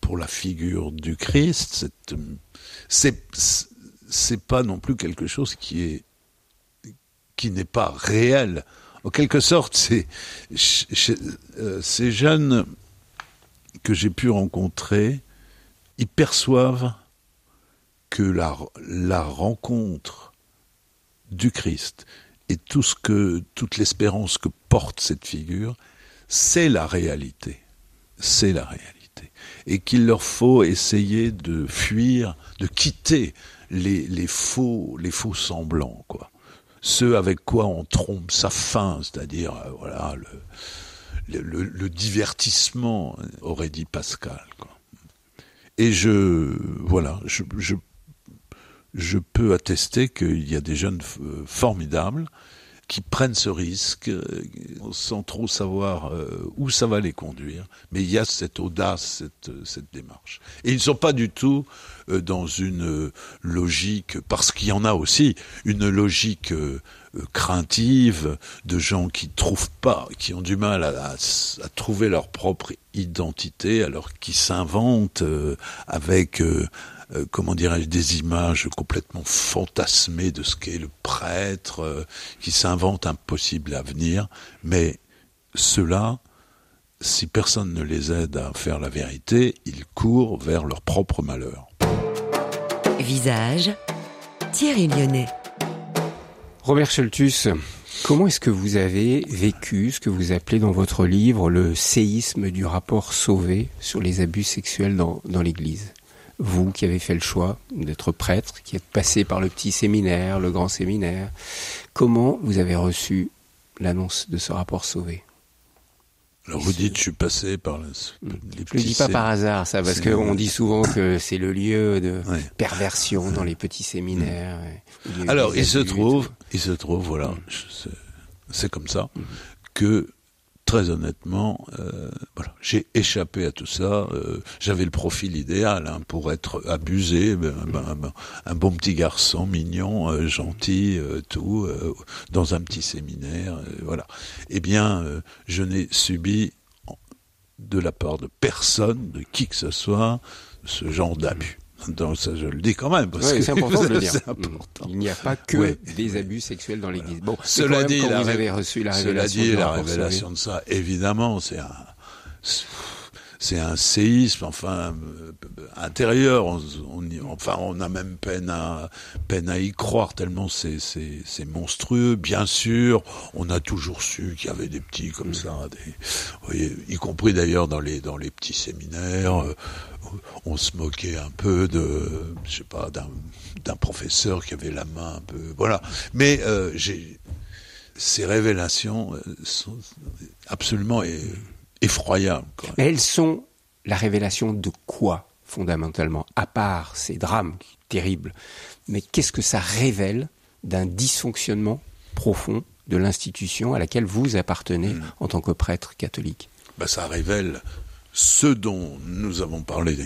pour la figure du Christ, cette c'est c'est pas non plus quelque chose qui est qui n'est pas réel. En quelque sorte, euh, ces jeunes que j'ai pu rencontrer, ils perçoivent que la, la rencontre du Christ et tout ce que toute l'espérance que porte cette figure c'est la réalité. C'est la réalité. Et qu'il leur faut essayer de fuir, de quitter les, faux, les faux semblants, quoi. Ceux avec quoi on trompe sa faim, c'est-à-dire, euh, voilà, le, divertissement, aurait dit Pascal. Et je, voilà, je, je, je peux attester qu'il y a des jeunes formidables qui prennent ce risque euh, sans trop savoir euh, où ça va les conduire. Mais il y a cette audace, cette, cette démarche. Et ils ne sont pas du tout euh, dans une logique, parce qu'il y en a aussi, une logique craintive de gens qui trouvent pas, qui ont du mal à, à, à trouver leur propre identité, alors qui s'inventent avec euh, comment dirais-je, des images complètement fantasmées de ce qu'est le prêtre, euh, qui s'invente un possible avenir, mais ceux-là, si personne ne les aide à faire la vérité, ils courent vers leur propre malheur. Visage, Thierry Lyonnais. Robert Cheltus, comment est-ce que vous avez vécu ce que vous appelez dans votre livre le séisme du rapport sauvé sur les abus sexuels dans, dans l'Église? Vous qui avez fait le choix d'être prêtre, qui êtes passé par le petit séminaire, le grand séminaire, comment vous avez reçu l'annonce de ce rapport sauvé? Alors vous dites, je suis passé par le, les petits. Je le dis pas par hasard, ça, parce qu'on dit souvent que c'est le lieu de ouais. perversion dans les petits séminaires. Mmh. Alors il se trouve, il se trouve, voilà, c'est comme ça mmh. que très honnêtement, euh, j'ai échappé à tout ça. Euh, J'avais le profil idéal hein, pour être abusé, ben, ben, ben, un bon petit garçon, mignon, euh, gentil, tout, dans un petit séminaire, voilà. Eh bien, je n'ai subi de la part de personne, de qui que ce soit, ce genre d'abus. Donc ça, je le dis quand même. Parce Ouais, que c'est important de le dire. important. Il n'y a pas que Ouais. des abus sexuels dans l'Église. Bon, Cela quand même, dit, quand la vous avez reçu la Cela révélation, dit, du la révélation de ça, évidemment, c'est un, c'est un séisme, enfin, euh, intérieur. On, on y- enfin, on a même peine à, peine à y croire tellement c'est, c'est, monstrueux. Bien sûr, on a toujours su qu'il y avait des petits comme ça, des, vous voyez, y compris d'ailleurs dans les, dans les petits séminaires. euh, on se moquait un peu de, je sais pas, d'un, d'un professeur qui avait la main un peu, voilà. Mais euh, j'ai, ces révélations euh, sont absolument Mais elles sont la révélation de quoi, fondamentalement À part ces drames terribles. Mais qu'est-ce que ça révèle d'un dysfonctionnement profond de l'institution à laquelle vous appartenez Mm. en tant que prêtre catholique? Ben, ça révèle ce dont nous avons parlé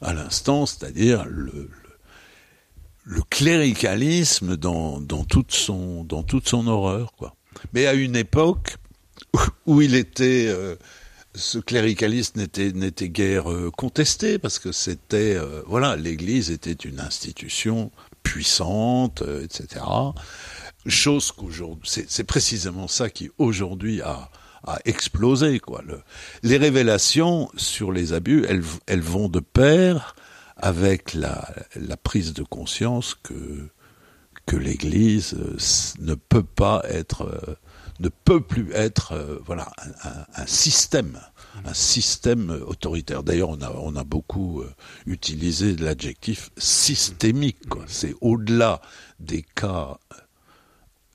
à l'instant, c'est-à-dire le, le, le cléricalisme dans, dans, toute son, dans toute son horreur. Quoi. Mais à une époque où il était... euh, ce cléricalisme n'était guère euh, contesté parce que c'était euh, voilà l'Église était une institution puissante euh, etc chose qu'aujourd'hui c'est précisément ça qui aujourd'hui a a explosé quoi. Le, les révélations sur les abus elles elles vont de pair avec la la prise de conscience que que l'Église euh, ne peut pas être euh, ne peut plus être euh, voilà un, un- un système un système autoritaire d'ailleurs on a on a beaucoup euh, utilisé l'adjectif systémique c'est au-delà des cas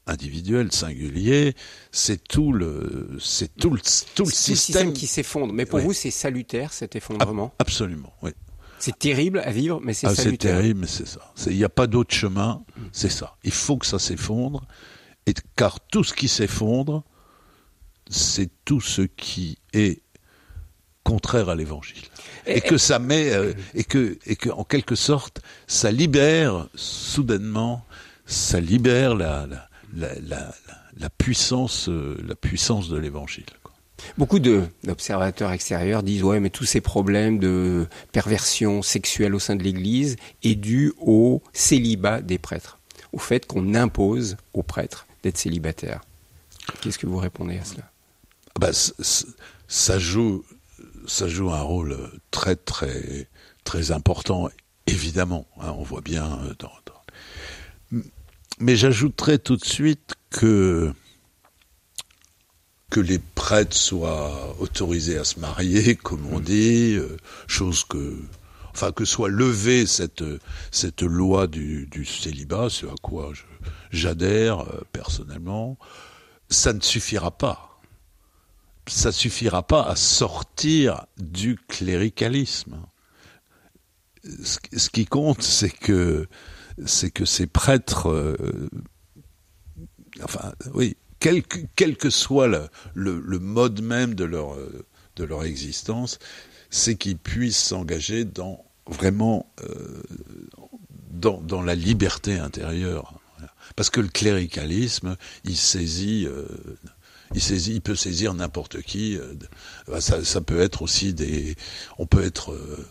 individuels singuliers c'est tout le c'est tout le tout le C'est système, qui s'effondre. Mais pour Oui. vous, c'est salutaire cet effondrement absolument oui C'est terrible à vivre, mais c'est Ah, c'est salutaire. terrible, mais c'est ça. C'est- Il n'y a pas d'autre chemin, c'est ça. Il faut que ça s'effondre, et car tout ce qui s'effondre, c'est tout ce qui est contraire à l'évangile. Et, Et- que ça met, euh, et que, et que, en quelque sorte, ça libère soudainement, ça libère la, la, la, puissance, euh, la puissance de l'évangile. Beaucoup d'observateurs extérieurs disent ouais, mais tous ces problèmes de perversion sexuelle au sein de l'Église est dû au célibat des prêtres, au fait qu'on impose aux prêtres d'être célibataires. Qu'est-ce que vous répondez à cela? Ah bah, ça joue, ça joue un rôle très très très important, évidemment. hein, on voit bien. euh, Dans, dans- Mais j'ajouterais tout de suite que que les prêtres soient autorisés à se marier, comme on dit, euh, chose que, enfin, que soit levée cette cette loi du, du célibat, ce à quoi je- j'adhère euh, personnellement, ça ne suffira pas ça suffira pas à sortir du cléricalisme. Ce, qui compte, c'est que ces prêtres, euh, enfin, oui, quel que, soit le, mode même de leur euh, de leur existence, c'est qu'ils puissent s'engager vraiment dans la liberté intérieure. Parce que le cléricalisme, euh, il, saisit, il peut saisir n'importe qui. euh, Ça, ça, peut être aussi des. On peut être, euh,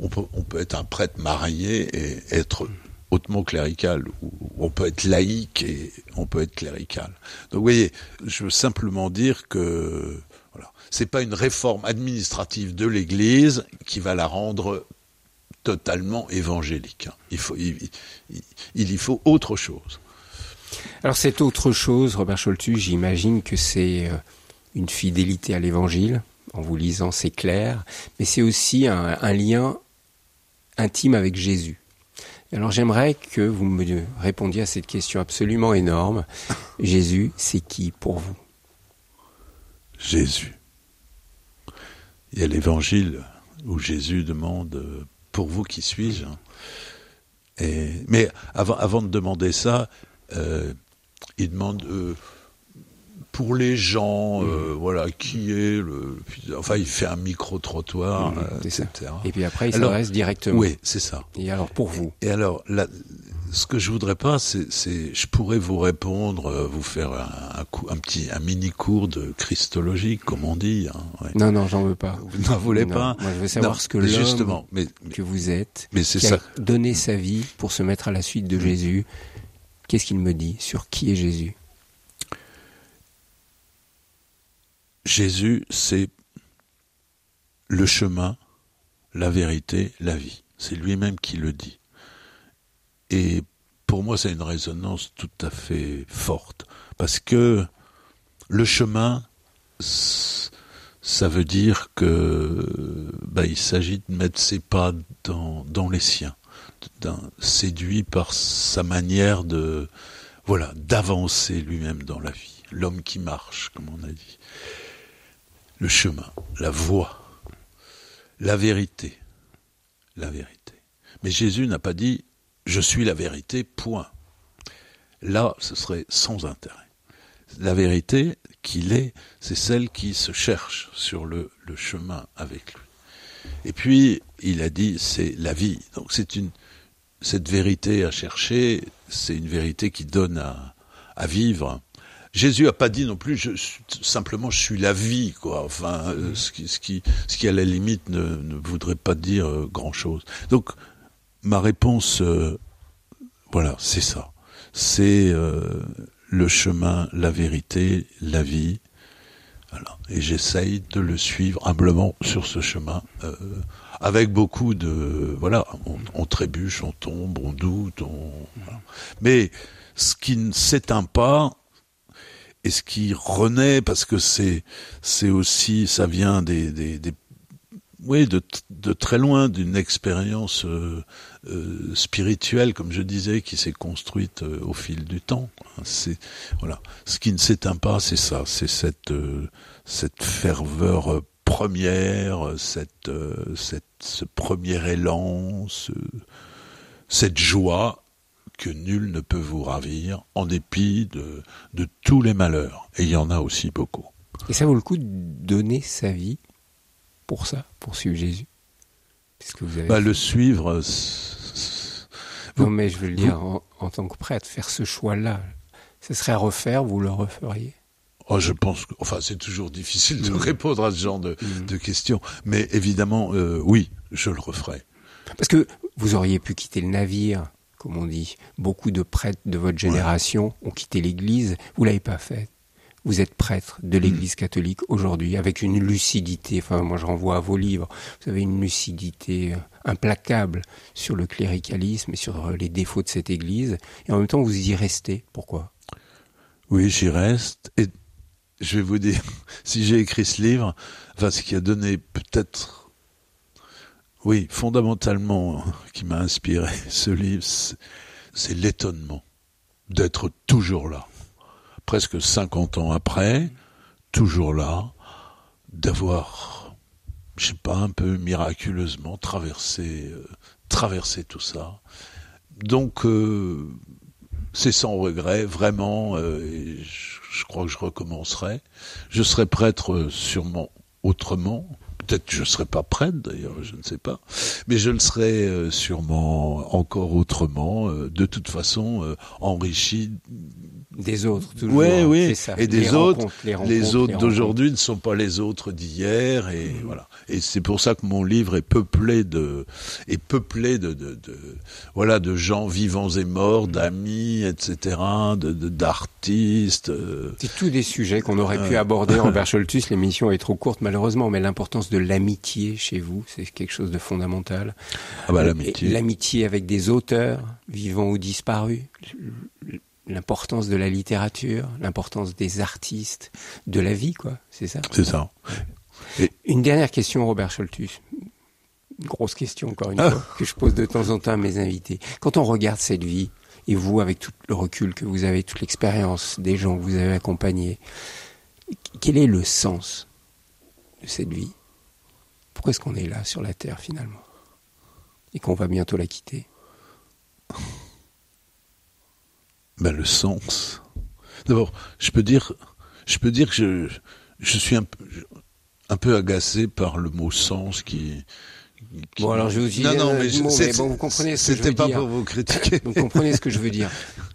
on peut, être un prêtre marié et être hautement clérical, ou on peut être laïque et on peut être clérical. Donc, vous voyez, je veux simplement dire que voilà, c'est pas une réforme administrative de l'Église qui va la rendre totalement évangélique. Il faut, il, il, il y faut autre chose. Alors c'est autre chose, Robert Scholtus, j'imagine que c'est euh, une fidélité à l'évangile, en vous lisant c'est clair, mais c'est aussi un, lien intime avec Jésus. Alors j'aimerais que vous me répondiez à cette question absolument énorme. Jésus, c'est qui pour vous? Jésus. Il y a l'évangile où Jésus demande pour vous qui suis-je? Mais avant de demander ça, euh, il demande euh, pour les gens, euh, mmh. voilà, qui est le. Enfin, il fait un micro-trottoir, mmh, etc. Et puis après, il s'adresse directement. Oui, c'est ça. Et alors, pour vous Et alors, ce que je voudrais pas, c'est, je pourrais vous répondre, vous faire un, un, petit, un mini cours de christologie, comme on dit. Hein, Non, non, j'en veux pas. Vous n'en voulez pas. Moi, je veux savoir ce que l'homme que vous êtes, mais c'est ça. a donné sa vie pour se mettre à la suite de mm. Jésus. Qu'est-ce qu'il me dit sur qui est Jésus? Jésus, c'est le chemin, la vérité, la vie. C'est lui-même qui le dit. Et pour moi, c'est une résonance tout à fait forte. Parce que le chemin, ça veut dire que bah, il s'agit de mettre ses pas dans les siens, séduit par sa manière de voilà d'avancer lui-même dans la vie, l'homme qui marche, comme on a dit, le chemin, la voie, la vérité, la vérité. Mais Jésus n'a pas dit je suis la vérité, point. Là, ce serait sans intérêt. La vérité qu'il est, c'est celle qui se cherche sur le, chemin avec lui. Et puis, il a dit, c'est la vie. Donc, c'est une, cette vérité à chercher, c'est une vérité qui donne à, à vivre. Jésus a pas dit non plus, je, simplement, je suis la vie, quoi. Enfin, euh, ce, qui, ce, qui, ce qui, à la limite, ne, ne voudrait pas dire euh, grand-chose. Donc, ma réponse, euh, voilà, c'est ça. C'est le chemin, la vérité, la vie. Voilà. Et j'essaye de le suivre humblement sur ce chemin, euh, avec beaucoup de voilà, on, trébuche, on tombe, on doute, on. Mais ce qui ne s'éteint pas et ce qui renaît, parce que c'est c'est aussi ça vient des, des oui, de, très loin d'une expérience euh, euh, spirituelle, comme je disais, qui s'est construite euh, au fil du temps. Ce qui ne s'éteint pas, c'est ça, c'est cette cette ferveur première, cette, cette ce premier élan, cette joie que nul ne peut vous ravir, en dépit de, de tous les malheurs. Et il y en a aussi beaucoup. Et ça vaut le coup de donner sa vie pour ça, pour suivre Jésus ce que vous avez bah, Le suivre. Non, mais je veux le dire en, tant que prêtre, faire ce choix-là, ce serait à refaire, vous le referiez? Oh, je pense que, enfin, c'est toujours difficile de répondre à ce genre de, mm. de questions, mais évidemment, euh, oui, je le referai. Parce que vous auriez pu quitter le navire, comme on dit. Beaucoup de prêtres de votre génération ont quitté l'Église. Vous l'avez pas fait. Vous êtes prêtre de mm. l'Église catholique aujourd'hui, avec une lucidité, enfin moi je renvoie à vos livres, vous avez une lucidité euh, implacable sur le cléricalisme et sur euh, les défauts de cette Église, et en même temps vous y restez. Pourquoi? Oui, j'y reste, et je vais vous dire, si j'ai écrit ce livre, enfin ce qui a donné peut-être, oui, fondamentalement, qui m'a inspiré ce livre, c'est l'étonnement d'être toujours là presque 50 ans après, toujours là, d'avoir, je sais pas, un peu miraculeusement traversé, euh, traversé tout ça. Donc, euh, c'est sans regret, vraiment, euh, je, crois que je recommencerai. Je serai prêtre sûrement autrement, peut-être que je ne serai pas prêtre d'ailleurs, je ne sais pas, mais je le serai sûrement encore autrement, de toute façon enrichi des autres, toujours. Oui, oui. Et des autres, les, autres d'aujourd'hui ne sont pas les autres d'hier, et mmh. voilà. Et c'est pour ça que mon livre est peuplé de, est peuplé de, de, de voilà, de gens vivants et morts, mmh. d'amis, etc., de, d'artistes. Euh. C'est tous des sujets qu'on aurait pu aborder. Robert Scholtus, l'émission est trop courte malheureusement, mais l'importance de l'amitié chez vous, c'est quelque chose de fondamental. Ah bah l'amitié. L'amitié avec des auteurs, vivants ou disparus l'importance de la littérature, l'importance des artistes, de la vie, quoi. C'est ça? C'est ça. Une dernière question, Robert Scholtus. Une grosse question, encore une ah. fois, que je pose de temps en temps à mes invités. Quand on regarde cette vie, et vous, avec tout le recul que vous avez, toute l'expérience des gens que vous avez accompagnés, quel est le sens de cette vie? Pourquoi est-ce qu'on est là sur la Terre finalement? Et qu'on va bientôt la quitter? Ben, le sens. D'abord, je peux dire, je peux dire que je, je suis un, un peu agacé par le mot sens qui, Bon, alors je vais vous Non, non, mais, bon, vous comprenez ce que je C'était veux pas dire. pour vous critiquer. Vous comprenez ce que je veux dire.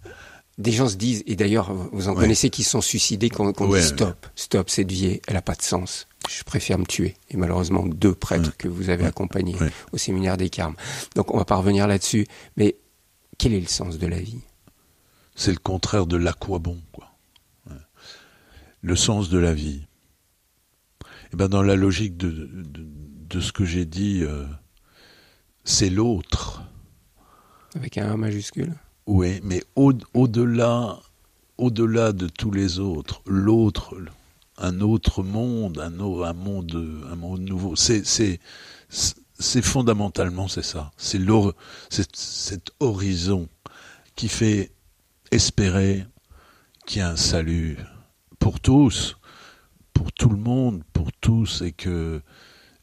Des gens se disent, et d'ailleurs, vous en Ouais. connaissez qui se sont suicidés, Ouais, dit stop, stop, cette vie, elle a pas de sens. Je préfère me tuer. Et malheureusement, deux prêtres Ouais. que vous avez accompagnés au séminaire des Carmes. Donc, on va pas revenir là-dessus. Mais quel est le sens de la vie? C'est le contraire de l'aquabon, quoi. Le sens de la vie. Eh ben, dans la logique de, de, de ce que j'ai dit, euh, c'est l'autre. Avec un A majuscule Oui, mais au, au-delà, au-delà de tous les autres, l'autre, un autre monde, un, un monde, un monde nouveau. C'est, fondamentalement c'est ça. C'est cet horizon qui fait espérer qu'il y a un salut pour tous, pour tout le monde, pour tous, et que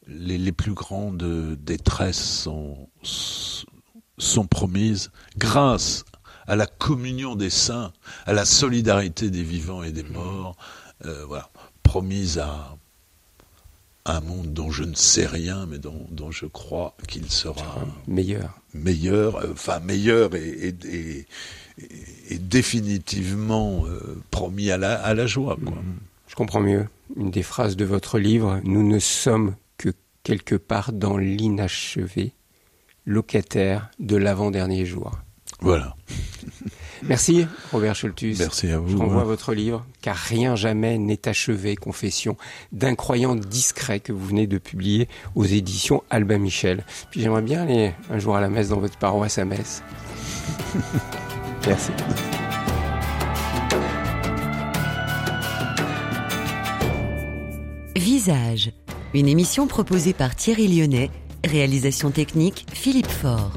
les, les plus grandes détresses sont, sont promises grâce à la communion des saints, à la solidarité des vivants et des morts, euh, voilà, promise à un monde dont je ne sais rien, mais dont, dont je crois qu'il sera Meilleur. meilleur, euh, enfin meilleur et, et, et- et définitivement euh, promis à la, à la joie. Quoi. Je comprends mieux. Une des phrases de votre livre, nous ne sommes que quelque part dans l'inachevé, locataire de l'avant-dernier jour. Voilà. Merci Robert Scholtus. Merci à Je vous. renvoie hein. votre livre, car rien jamais n'est achevé, confession d'un croyant discret que vous venez de publier aux éditions Albin Michel. Puis j'aimerais bien aller un jour à la messe dans votre paroisse à Metz. Merci. Visage, une émission proposée par Thierry Lyonnais, réalisation technique Philippe Faure.